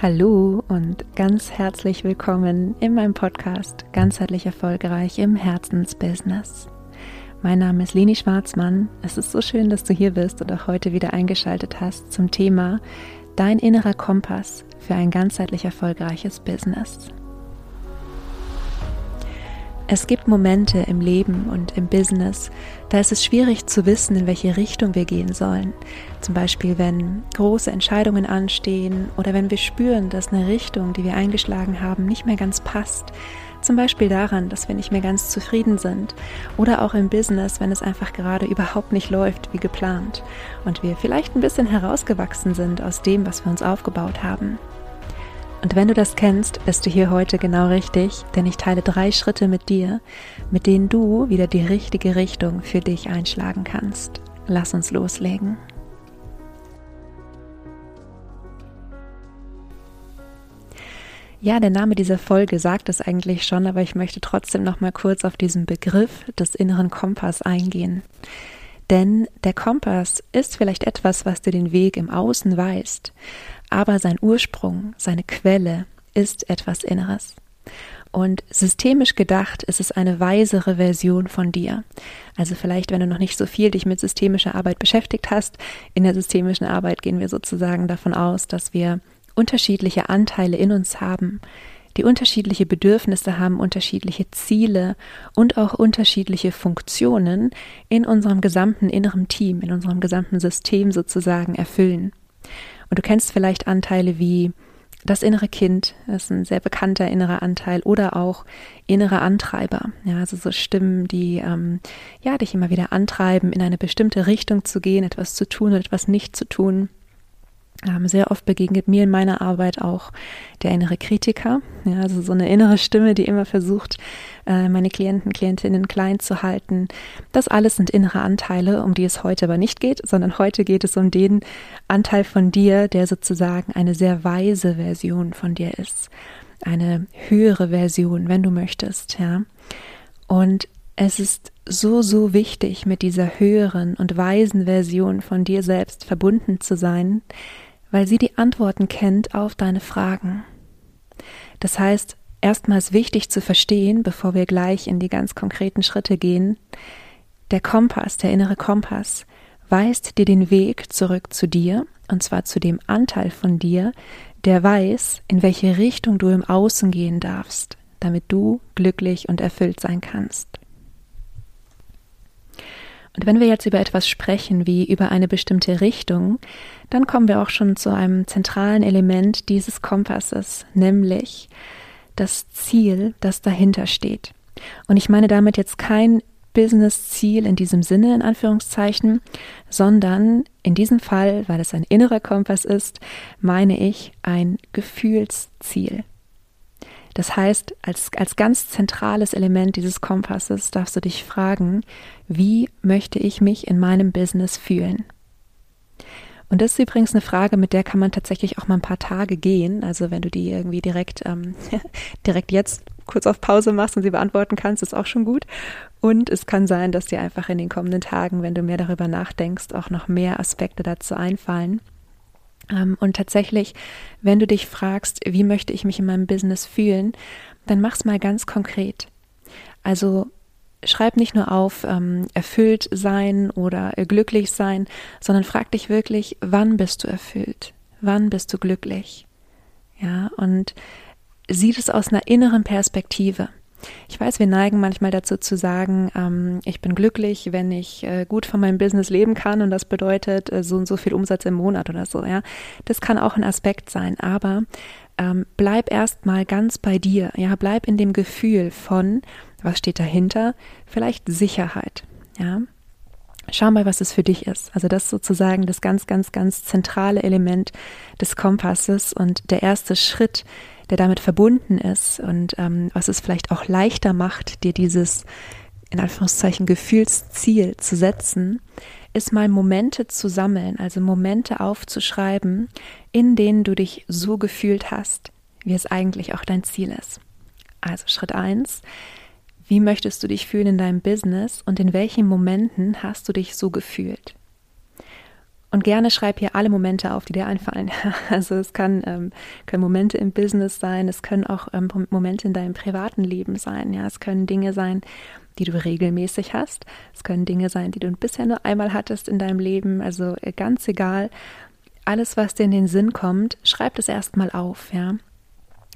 Hallo und ganz herzlich willkommen in meinem Podcast Ganzheitlich Erfolgreich im Herzensbusiness. Mein Name ist Leni Schwarzmann. Es ist so schön, dass du hier bist und auch heute wieder eingeschaltet hast zum Thema Dein innerer Kompass für ein ganzheitlich erfolgreiches Business. Es gibt Momente im Leben und im Business, da ist es schwierig zu wissen, in welche Richtung wir gehen sollen. Zum Beispiel, wenn große Entscheidungen anstehen oder wenn wir spüren, dass eine Richtung, die wir eingeschlagen haben, nicht mehr ganz passt. Zum Beispiel daran, dass wir nicht mehr ganz zufrieden sind oder auch im Business, wenn es einfach gerade überhaupt nicht läuft wie geplant und wir vielleicht ein bisschen herausgewachsen sind aus dem, was wir uns aufgebaut haben. Und wenn du das kennst, bist du hier heute genau richtig, denn ich teile drei Schritte mit dir, mit denen du wieder die richtige Richtung für dich einschlagen kannst. Lass uns loslegen. Ja, der Name dieser Folge sagt es eigentlich schon, aber ich möchte trotzdem noch mal kurz auf diesen Begriff des inneren Kompass eingehen. Denn der Kompass ist vielleicht etwas, was dir den Weg im Außen weist, aber sein Ursprung, seine Quelle ist etwas Inneres. Und systemisch gedacht ist es eine weisere Version von dir. Also vielleicht, wenn du noch nicht so viel dich mit systemischer Arbeit beschäftigt hast, in der systemischen Arbeit gehen wir sozusagen davon aus, dass wir unterschiedliche Anteile in uns haben, die unterschiedliche Bedürfnisse haben, unterschiedliche Ziele und auch unterschiedliche Funktionen in unserem gesamten inneren Team, in unserem gesamten System sozusagen erfüllen. Und du kennst vielleicht Anteile wie das innere Kind, das ist ein sehr bekannter innerer Anteil, oder auch innere Antreiber, ja, also so Stimmen, die ähm, ja dich immer wieder antreiben, in eine bestimmte Richtung zu gehen, etwas zu tun oder etwas nicht zu tun. Ähm, sehr oft begegnet mir in meiner Arbeit auch der innere Kritiker, ja, also so eine innere Stimme, die immer versucht, äh, meine Klienten, Klientinnen klein zu halten. Das alles sind innere Anteile, um die es heute aber nicht geht, sondern heute geht es um den Anteil von dir, der sozusagen eine sehr weise Version von dir ist. Eine höhere Version, wenn du möchtest, ja. Und es ist so, so wichtig, mit dieser höheren und weisen Version von dir selbst verbunden zu sein, weil sie die Antworten kennt auf deine Fragen. Das heißt, erstmals wichtig zu verstehen, bevor wir gleich in die ganz konkreten Schritte gehen, der Kompass, der innere Kompass, weist dir den Weg zurück zu dir, und zwar zu dem Anteil von dir, der weiß, in welche Richtung du im Außen gehen darfst, damit du glücklich und erfüllt sein kannst. Und wenn wir jetzt über etwas sprechen, wie über eine bestimmte Richtung, dann kommen wir auch schon zu einem zentralen Element dieses Kompasses, nämlich das Ziel, das dahinter steht. Und ich meine damit jetzt kein Business-Ziel in diesem Sinne, in Anführungszeichen, sondern in diesem Fall, weil es ein innerer Kompass ist, meine ich ein Gefühlsziel. Das heißt, als, als ganz zentrales Element dieses Kompasses darfst du dich fragen, wie möchte ich mich in meinem Business fühlen? Und das ist übrigens eine Frage, mit der kann man tatsächlich auch mal ein paar Tage gehen. Also wenn du die irgendwie direkt, ähm, direkt jetzt kurz auf Pause machst und sie beantworten kannst, ist auch schon gut. Und es kann sein, dass dir einfach in den kommenden Tagen, wenn du mehr darüber nachdenkst, auch noch mehr Aspekte dazu einfallen. Ähm, und tatsächlich, wenn du dich fragst, wie möchte ich mich in meinem Business fühlen, dann mach's mal ganz konkret. Also schreib nicht nur auf ähm, erfüllt sein oder glücklich sein, sondern frag dich wirklich, wann bist du erfüllt? Wann bist du glücklich? Ja, und sieh das aus einer inneren Perspektive. Ich weiß, wir neigen manchmal dazu zu sagen, ähm, ich bin glücklich, wenn ich äh, gut von meinem Business leben kann und das bedeutet äh, so und so viel Umsatz im Monat oder so, ja. Das kann auch ein Aspekt sein, aber ähm, bleib erstmal ganz bei dir, ja, bleib in dem Gefühl von, was steht dahinter? Vielleicht Sicherheit, ja. Schau mal, was es für dich ist. Also das ist sozusagen das ganz, ganz, ganz zentrale Element des Kompasses und der erste Schritt, der damit verbunden ist und ähm, was es vielleicht auch leichter macht, dir dieses in Anführungszeichen Gefühlsziel zu setzen, ist mal Momente zu sammeln, also Momente aufzuschreiben, in denen du dich so gefühlt hast, wie es eigentlich auch dein Ziel ist. Also Schritt eins: Wie möchtest du dich fühlen in deinem Business und in welchen Momenten hast du dich so gefühlt? Und gerne schreib hier alle Momente auf, die dir einfallen. Also es kann, ähm, können Momente im Business sein, es können auch ähm, Momente in deinem privaten Leben sein. Ja, es können Dinge sein, die du regelmäßig hast. Es können Dinge sein, die du bisher nur einmal hattest in deinem Leben. Also äh, ganz egal. Alles, was dir in den Sinn kommt, schreib das erstmal auf. Ja,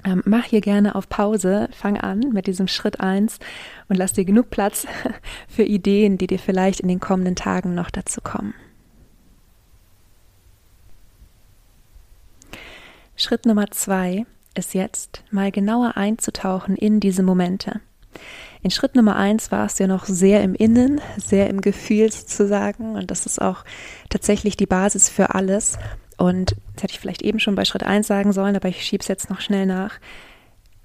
ähm, mach hier gerne auf Pause, fang an mit diesem Schritt eins und lass dir genug Platz für Ideen, die dir vielleicht in den kommenden Tagen noch dazu kommen. Schritt Nummer zwei ist jetzt mal genauer einzutauchen in diese Momente. In Schritt Nummer eins warst du ja noch sehr im Innen, sehr im Gefühl sozusagen und das ist auch tatsächlich die Basis für alles. Und das hätte ich vielleicht eben schon bei Schritt 1 sagen sollen, aber ich schiebe es jetzt noch schnell nach.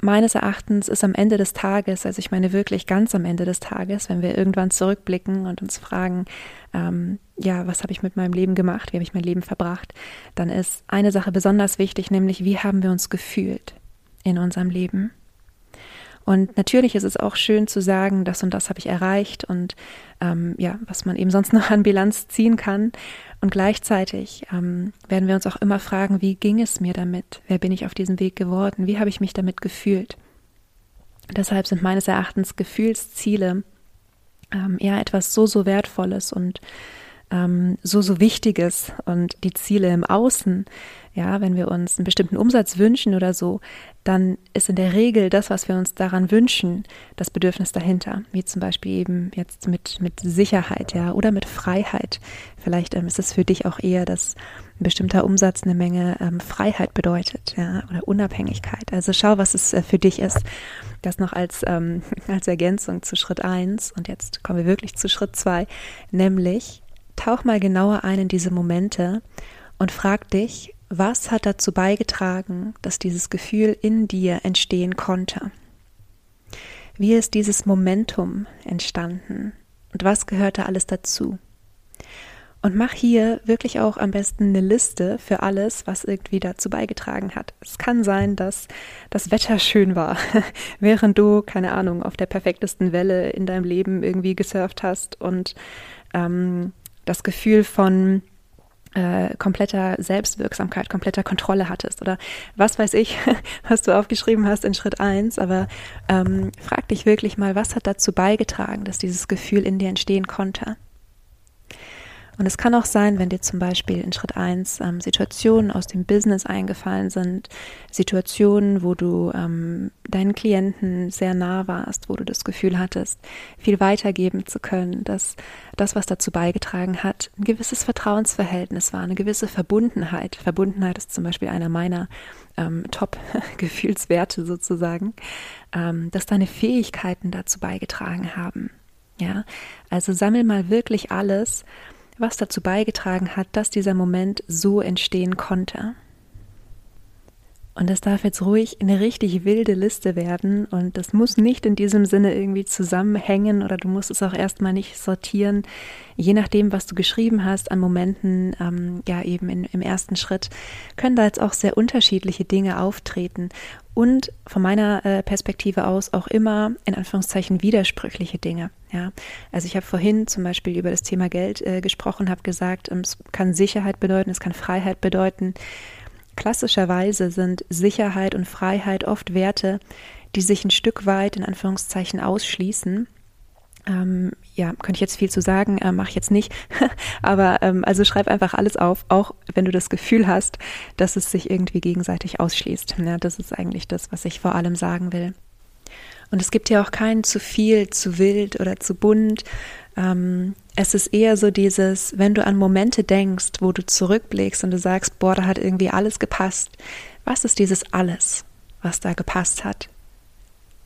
Meines Erachtens ist am Ende des Tages, also ich meine wirklich ganz am Ende des Tages, wenn wir irgendwann zurückblicken und uns fragen, ähm, ja, was habe ich mit meinem Leben gemacht, wie habe ich mein Leben verbracht, dann ist eine Sache besonders wichtig, nämlich wie haben wir uns gefühlt in unserem Leben. Und natürlich ist es auch schön zu sagen, das und das habe ich erreicht und ähm, ja, was man eben sonst noch an Bilanz ziehen kann. Und gleichzeitig ähm, werden wir uns auch immer fragen, wie ging es mir damit? Wer bin ich auf diesem Weg geworden? Wie habe ich mich damit gefühlt? Deshalb sind meines Erachtens Gefühlsziele ähm, eher etwas so, so Wertvolles und ähm, so, so Wichtiges und die Ziele im Außen, ja, wenn wir uns einen bestimmten Umsatz wünschen oder so, dann ist in der Regel das, was wir uns daran wünschen, das Bedürfnis dahinter. Wie zum Beispiel eben jetzt mit, mit Sicherheit, ja, oder mit Freiheit. Vielleicht ähm, ist es für dich auch eher, dass ein bestimmter Umsatz eine Menge ähm, Freiheit bedeutet, ja, oder Unabhängigkeit. Also schau, was es äh, für dich ist. Das noch als, ähm, als Ergänzung zu Schritt eins Und jetzt kommen wir wirklich zu Schritt zwei, nämlich tauch mal genauer ein in diese Momente und frag dich, was hat dazu beigetragen, dass dieses Gefühl in dir entstehen konnte? Wie ist dieses Momentum entstanden? Und was gehörte alles dazu? Und mach hier wirklich auch am besten eine Liste für alles, was irgendwie dazu beigetragen hat. Es kann sein, dass das Wetter schön war, während du, keine Ahnung, auf der perfektesten Welle in deinem Leben irgendwie gesurft hast und ähm, das Gefühl von äh, kompletter Selbstwirksamkeit, kompletter Kontrolle hattest oder was weiß ich, was du aufgeschrieben hast in Schritt eins. aber ähm, frag dich wirklich mal, was hat dazu beigetragen, dass dieses Gefühl in dir entstehen konnte. Und es kann auch sein, wenn dir zum Beispiel in Schritt eins ähm, Situationen aus dem Business eingefallen sind, Situationen, wo du ähm, deinen Klienten sehr nah warst, wo du das Gefühl hattest, viel weitergeben zu können, dass das, was dazu beigetragen hat, ein gewisses Vertrauensverhältnis war, eine gewisse Verbundenheit. Verbundenheit ist zum Beispiel einer meiner ähm, Top-Gefühlswerte sozusagen, ähm, dass deine Fähigkeiten dazu beigetragen haben. Ja, also sammel mal wirklich alles, was dazu beigetragen hat, dass dieser Moment so entstehen konnte. Und das darf jetzt ruhig eine richtig wilde Liste werden und das muss nicht in diesem Sinne irgendwie zusammenhängen oder du musst es auch erstmal nicht sortieren. Je nachdem, was du geschrieben hast an Momenten, ähm, ja eben in, im ersten Schritt, können da jetzt auch sehr unterschiedliche Dinge auftreten und von meiner äh, Perspektive aus auch immer in Anführungszeichen widersprüchliche Dinge. Ja, also ich habe vorhin zum Beispiel über das Thema Geld äh, gesprochen, habe gesagt, ähm, es kann Sicherheit bedeuten, es kann Freiheit bedeuten. Klassischerweise sind Sicherheit und Freiheit oft Werte, die sich ein Stück weit in Anführungszeichen ausschließen. Ähm, ja, könnte ich jetzt viel zu sagen, äh, mache ich jetzt nicht. Aber ähm, also schreib einfach alles auf, auch wenn du das Gefühl hast, dass es sich irgendwie gegenseitig ausschließt. Ja, das ist eigentlich das, was ich vor allem sagen will. Und es gibt ja auch keinen zu viel, zu wild oder zu bunt. Ähm, es ist eher so dieses, wenn du an Momente denkst, wo du zurückblickst und du sagst, boah, da hat irgendwie alles gepasst. Was ist dieses alles, was da gepasst hat?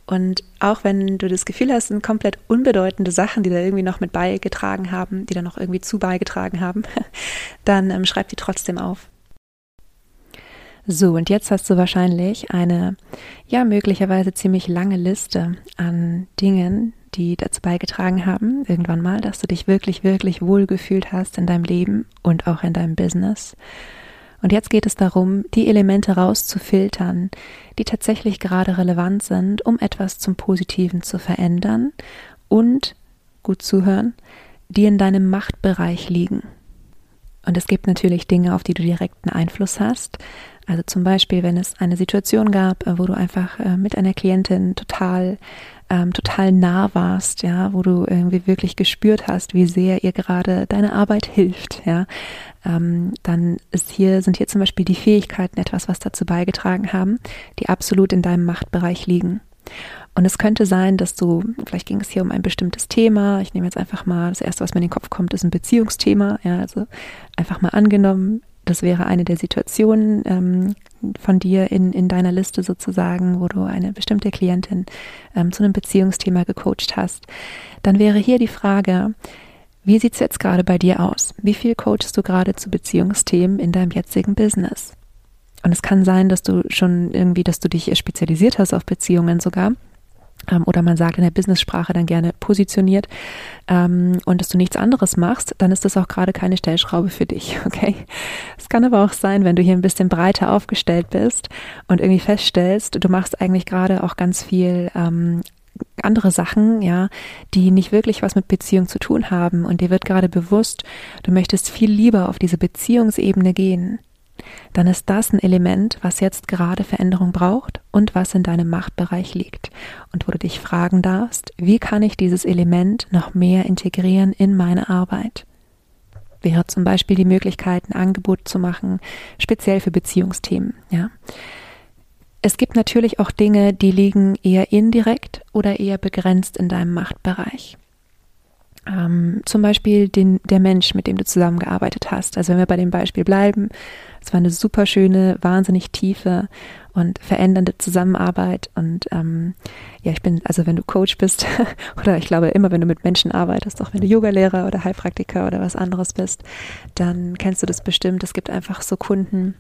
Und auch wenn du das Gefühl hast, sind komplett unbedeutende Sachen, die da irgendwie noch mit beigetragen haben, die da noch irgendwie zu beigetragen haben, dann ähm, schreib die trotzdem auf. So, und jetzt hast du wahrscheinlich eine, ja, möglicherweise ziemlich lange Liste an Dingen, die dazu beigetragen haben, irgendwann mal, dass du dich wirklich, wirklich wohlgefühlt hast in deinem Leben und auch in deinem Business. Und jetzt geht es darum, die Elemente rauszufiltern, die tatsächlich gerade relevant sind, um etwas zum Positiven zu verändern und, gut zuhören, die in deinem Machtbereich liegen. Und es gibt natürlich Dinge, auf die du direkten Einfluss hast. Also zum Beispiel, wenn es eine Situation gab, äh, wo du einfach äh, mit einer Klientin total, ähm, total nah warst, ja, wo du irgendwie wirklich gespürt hast, wie sehr ihr gerade deine Arbeit hilft, ja, ähm, dann ist hier, sind hier zum Beispiel die Fähigkeiten etwas, was dazu beigetragen haben, die absolut in deinem Machtbereich liegen. Und es könnte sein, dass du, vielleicht ging es hier um ein bestimmtes Thema. Ich nehme jetzt einfach mal, das erste, was mir in den Kopf kommt, ist ein Beziehungsthema. Ja, also einfach mal angenommen, das wäre eine der Situationen ähm, von dir in, in deiner Liste sozusagen, wo du eine bestimmte Klientin ähm, zu einem Beziehungsthema gecoacht hast. Dann wäre hier die Frage, wie sieht es jetzt gerade bei dir aus? Wie viel coachst du gerade zu Beziehungsthemen in deinem jetzigen Business? Und es kann sein, dass du schon irgendwie, dass du dich spezialisiert hast auf Beziehungen sogar ähm, oder man sagt in der Business-Sprache dann gerne positioniert ähm, und dass du nichts anderes machst, dann ist das auch gerade keine Stellschraube für dich, okay? Es kann aber auch sein, wenn du hier ein bisschen breiter aufgestellt bist und irgendwie feststellst, du machst eigentlich gerade auch ganz viel ähm, andere Sachen, ja, die nicht wirklich was mit Beziehung zu tun haben und dir wird gerade bewusst, du möchtest viel lieber auf diese Beziehungsebene gehen dann ist das ein Element, was jetzt gerade Veränderung braucht und was in deinem Machtbereich liegt. Und wo du dich fragen darfst, wie kann ich dieses Element noch mehr integrieren in meine Arbeit? Wäre zum Beispiel die Möglichkeit, ein Angebot zu machen, speziell für Beziehungsthemen, ja. Es gibt natürlich auch Dinge, die liegen eher indirekt oder eher begrenzt in deinem Machtbereich. Ähm, zum Beispiel den, der Mensch, mit dem du zusammengearbeitet hast. Also wenn wir bei dem Beispiel bleiben, es war eine super schöne, wahnsinnig tiefe und verändernde Zusammenarbeit. Und ähm, ja, ich bin, also wenn du Coach bist, oder ich glaube immer, wenn du mit Menschen arbeitest, auch wenn du Yogalehrer oder Heilpraktiker oder was anderes bist, dann kennst du das bestimmt. Es gibt einfach so Kunden,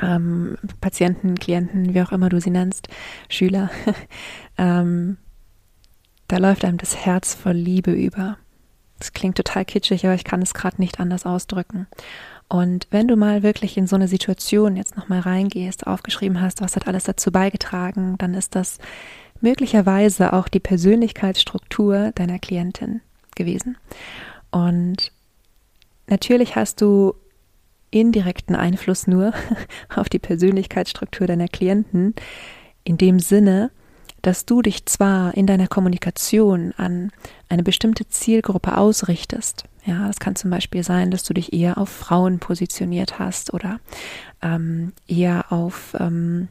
ähm, Patienten, Klienten, wie auch immer du sie nennst, Schüler, ähm, da läuft einem das Herz voll Liebe über. Das klingt total kitschig, aber ich kann es gerade nicht anders ausdrücken. Und wenn du mal wirklich in so eine Situation jetzt nochmal reingehst, aufgeschrieben hast, was hat alles dazu beigetragen, dann ist das möglicherweise auch die Persönlichkeitsstruktur deiner Klientin gewesen. Und natürlich hast du indirekten Einfluss nur auf die Persönlichkeitsstruktur deiner Klienten, in dem Sinne, dass du dich zwar in deiner Kommunikation an eine bestimmte Zielgruppe ausrichtest, ja, das kann zum Beispiel sein, dass du dich eher auf Frauen positioniert hast oder ähm, eher auf, ähm,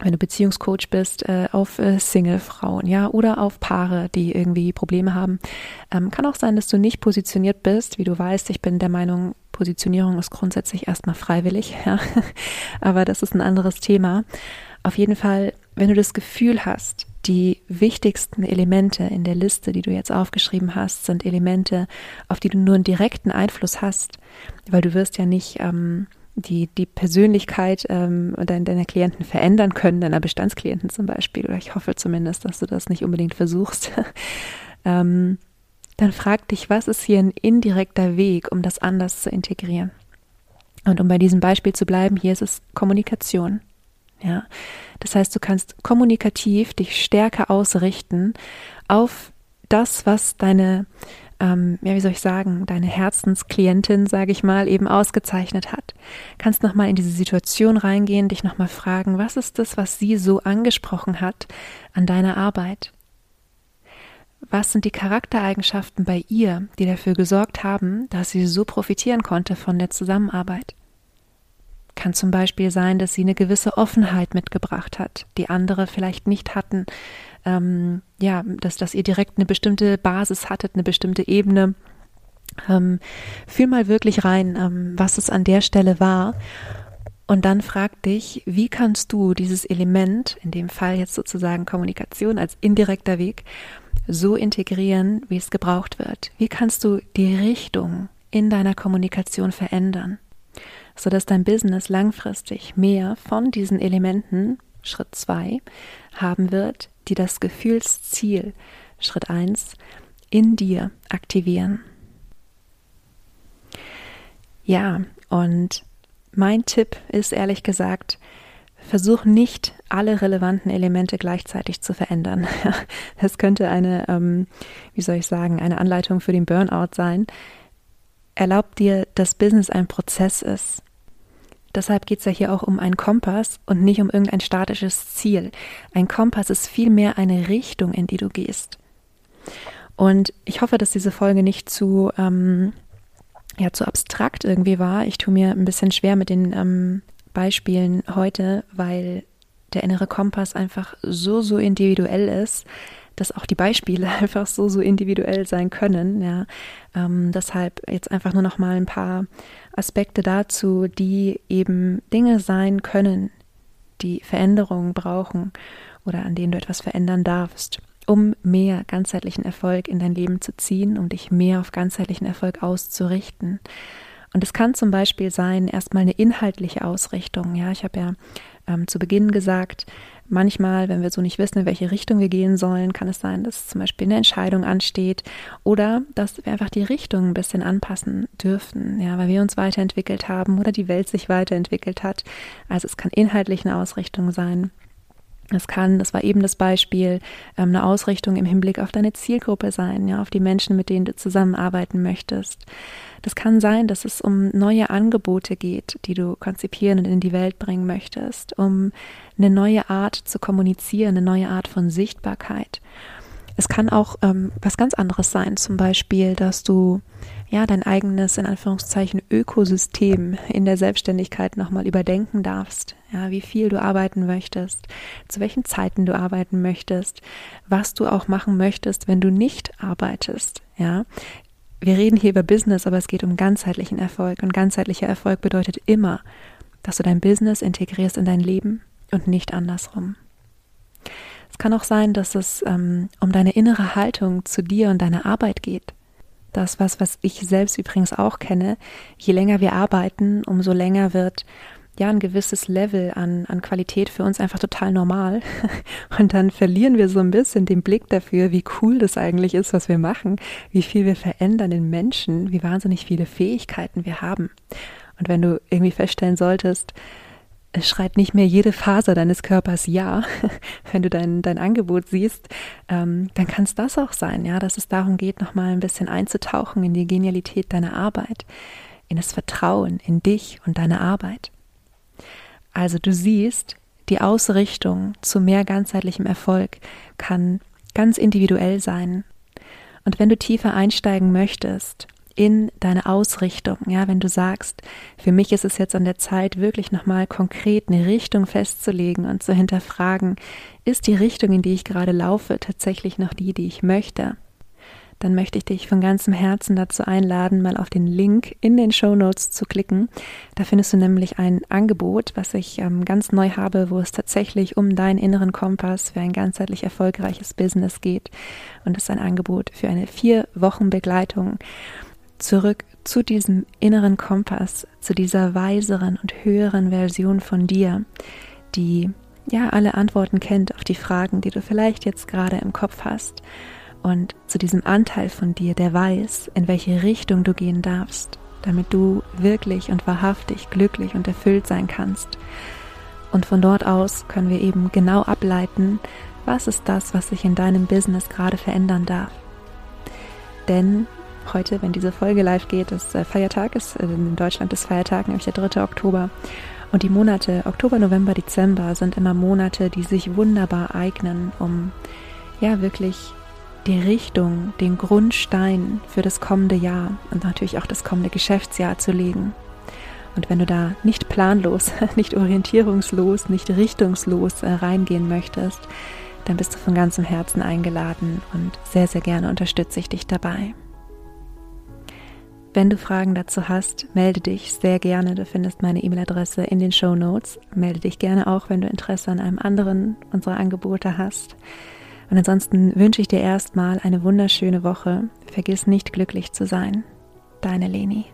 wenn du Beziehungscoach bist, äh, auf äh, Single-Frauen, ja, oder auf Paare, die irgendwie Probleme haben. Ähm, kann auch sein, dass du nicht positioniert bist. Wie du weißt, ich bin der Meinung, Positionierung ist grundsätzlich erstmal freiwillig, ja. Aber das ist ein anderes Thema. Auf jeden Fall, wenn du das Gefühl hast, die wichtigsten Elemente in der Liste, die du jetzt aufgeschrieben hast, sind Elemente, auf die du nur einen direkten Einfluss hast, weil du wirst ja nicht ähm, die, die Persönlichkeit ähm, deiner, deiner Klienten verändern können, deiner Bestandsklienten zum Beispiel, oder ich hoffe zumindest, dass du das nicht unbedingt versuchst. ähm, dann frag dich, was ist hier ein indirekter Weg, um das anders zu integrieren? Und um bei diesem Beispiel zu bleiben, hier ist es Kommunikation. Ja, das heißt, du kannst kommunikativ dich stärker ausrichten auf das, was deine, ähm, ja, wie soll ich sagen, deine Herzensklientin, sage ich mal, eben ausgezeichnet hat. Kannst nochmal in diese Situation reingehen, dich nochmal fragen, was ist das, was sie so angesprochen hat an deiner Arbeit? Was sind die Charaktereigenschaften bei ihr, die dafür gesorgt haben, dass sie so profitieren konnte von der Zusammenarbeit? Kann zum Beispiel sein, dass sie eine gewisse Offenheit mitgebracht hat, die andere vielleicht nicht hatten. Ähm, ja, dass, dass ihr direkt eine bestimmte Basis hattet, eine bestimmte Ebene. Ähm, fühl mal wirklich rein, ähm, was es an der Stelle war. Und dann frag dich, wie kannst du dieses Element, in dem Fall jetzt sozusagen Kommunikation als indirekter Weg, so integrieren, wie es gebraucht wird? Wie kannst du die Richtung in deiner Kommunikation verändern? sodass dein Business langfristig mehr von diesen Elementen, Schritt 2, haben wird, die das Gefühlsziel, Schritt 1, in dir aktivieren. Ja, und mein Tipp ist ehrlich gesagt, versuch nicht alle relevanten Elemente gleichzeitig zu verändern. Das könnte eine, ähm, wie soll ich sagen, eine Anleitung für den Burnout sein. erlaubt dir, dass Business ein Prozess ist. Deshalb geht es ja hier auch um einen Kompass und nicht um irgendein statisches Ziel. Ein Kompass ist vielmehr eine Richtung, in die du gehst. Und ich hoffe, dass diese Folge nicht zu, ähm, ja, zu abstrakt irgendwie war. Ich tue mir ein bisschen schwer mit den ähm, Beispielen heute, weil der innere Kompass einfach so, so individuell ist, dass auch die Beispiele einfach so, so individuell sein können. Ja. Ähm, deshalb jetzt einfach nur noch mal ein paar Aspekte dazu, die eben Dinge sein können, die Veränderungen brauchen oder an denen du etwas verändern darfst, um mehr ganzheitlichen Erfolg in dein Leben zu ziehen, um dich mehr auf ganzheitlichen Erfolg auszurichten. Und es kann zum Beispiel sein, erstmal eine inhaltliche Ausrichtung. Ja, ich habe ja ähm, zu Beginn gesagt, manchmal, wenn wir so nicht wissen, in welche Richtung wir gehen sollen, kann es sein, dass zum Beispiel eine Entscheidung ansteht oder dass wir einfach die Richtung ein bisschen anpassen dürfen, ja, weil wir uns weiterentwickelt haben oder die Welt sich weiterentwickelt hat. Also es kann inhaltlich eine Ausrichtung sein. Es kann, das war eben das Beispiel, ähm, eine Ausrichtung im Hinblick auf deine Zielgruppe sein, ja, auf die Menschen, mit denen du zusammenarbeiten möchtest. Das kann sein, dass es um neue Angebote geht, die du konzipieren und in die Welt bringen möchtest, um eine neue Art zu kommunizieren, eine neue Art von Sichtbarkeit. Es kann auch ähm, was ganz anderes sein, zum Beispiel, dass du ja dein eigenes in Anführungszeichen Ökosystem in der Selbstständigkeit nochmal überdenken darfst. Ja, wie viel du arbeiten möchtest, zu welchen Zeiten du arbeiten möchtest, was du auch machen möchtest, wenn du nicht arbeitest. Ja, wir reden hier über Business, aber es geht um ganzheitlichen Erfolg. Und ganzheitlicher Erfolg bedeutet immer, dass du dein Business integrierst in dein Leben und nicht andersrum. Es kann auch sein, dass es ähm, um deine innere Haltung zu dir und deiner Arbeit geht. Das, was, was ich selbst übrigens auch kenne, je länger wir arbeiten, umso länger wird ja ein gewisses Level an, an Qualität für uns einfach total normal. Und dann verlieren wir so ein bisschen den Blick dafür, wie cool das eigentlich ist, was wir machen, wie viel wir verändern in Menschen, wie wahnsinnig viele Fähigkeiten wir haben. Und wenn du irgendwie feststellen solltest, es schreit nicht mehr jede Faser deines Körpers ja, wenn du dein, dein Angebot siehst, ähm, dann kann es das auch sein, ja, dass es darum geht, nochmal ein bisschen einzutauchen in die Genialität deiner Arbeit, in das Vertrauen in dich und deine Arbeit. Also du siehst, die Ausrichtung zu mehr ganzheitlichem Erfolg kann ganz individuell sein. Und wenn du tiefer einsteigen möchtest in deine Ausrichtung, ja, wenn du sagst, für mich ist es jetzt an der Zeit, wirklich nochmal konkret eine Richtung festzulegen und zu hinterfragen, ist die Richtung, in die ich gerade laufe, tatsächlich noch die, die ich möchte? dann möchte ich dich von ganzem Herzen dazu einladen, mal auf den Link in den Show Notes zu klicken. Da findest du nämlich ein Angebot, was ich ähm, ganz neu habe, wo es tatsächlich um deinen inneren Kompass für ein ganzheitlich erfolgreiches Business geht. Und es ist ein Angebot für eine vier Wochen Begleitung zurück zu diesem inneren Kompass, zu dieser weiseren und höheren Version von dir, die ja alle Antworten kennt auf die Fragen, die du vielleicht jetzt gerade im Kopf hast und zu diesem Anteil von dir, der weiß, in welche Richtung du gehen darfst, damit du wirklich und wahrhaftig glücklich und erfüllt sein kannst. Und von dort aus können wir eben genau ableiten, was ist das, was sich in deinem Business gerade verändern darf. Denn heute, wenn diese Folge live geht, ist äh, Feiertag, ist äh, in Deutschland ist Feiertag, nämlich der 3. Oktober. Und die Monate Oktober, November, Dezember sind immer Monate, die sich wunderbar eignen, um ja wirklich die Richtung, den Grundstein für das kommende Jahr und natürlich auch das kommende Geschäftsjahr zu legen. Und wenn du da nicht planlos, nicht orientierungslos, nicht richtungslos äh, reingehen möchtest, dann bist du von ganzem Herzen eingeladen und sehr, sehr gerne unterstütze ich dich dabei. Wenn du Fragen dazu hast, melde dich sehr gerne. Du findest meine E-Mail-Adresse in den Show Notes. Melde dich gerne auch, wenn du Interesse an einem anderen unserer Angebote hast. Und ansonsten wünsche ich dir erstmal eine wunderschöne Woche. Vergiss nicht glücklich zu sein. Deine Leni.